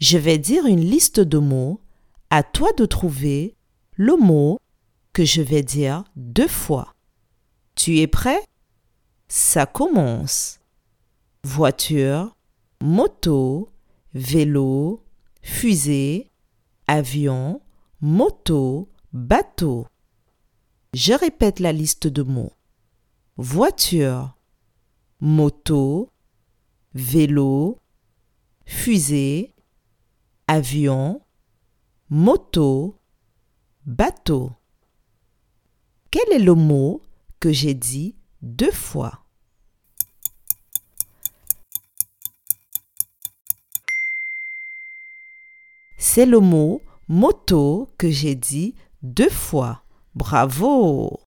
Je vais dire une liste de mots. À toi de trouver le mot que je vais dire deux fois. Tu es prêt? Ça commence. Voiture, moto, vélo, fusée, avion, moto, bateau. Je répète la liste de mots. Voiture, moto, vélo, fusée, avion, moto, bateau. Quel est le mot que j'ai dit deux fois? C'est le mot moto que j'ai dit deux fois. Bravo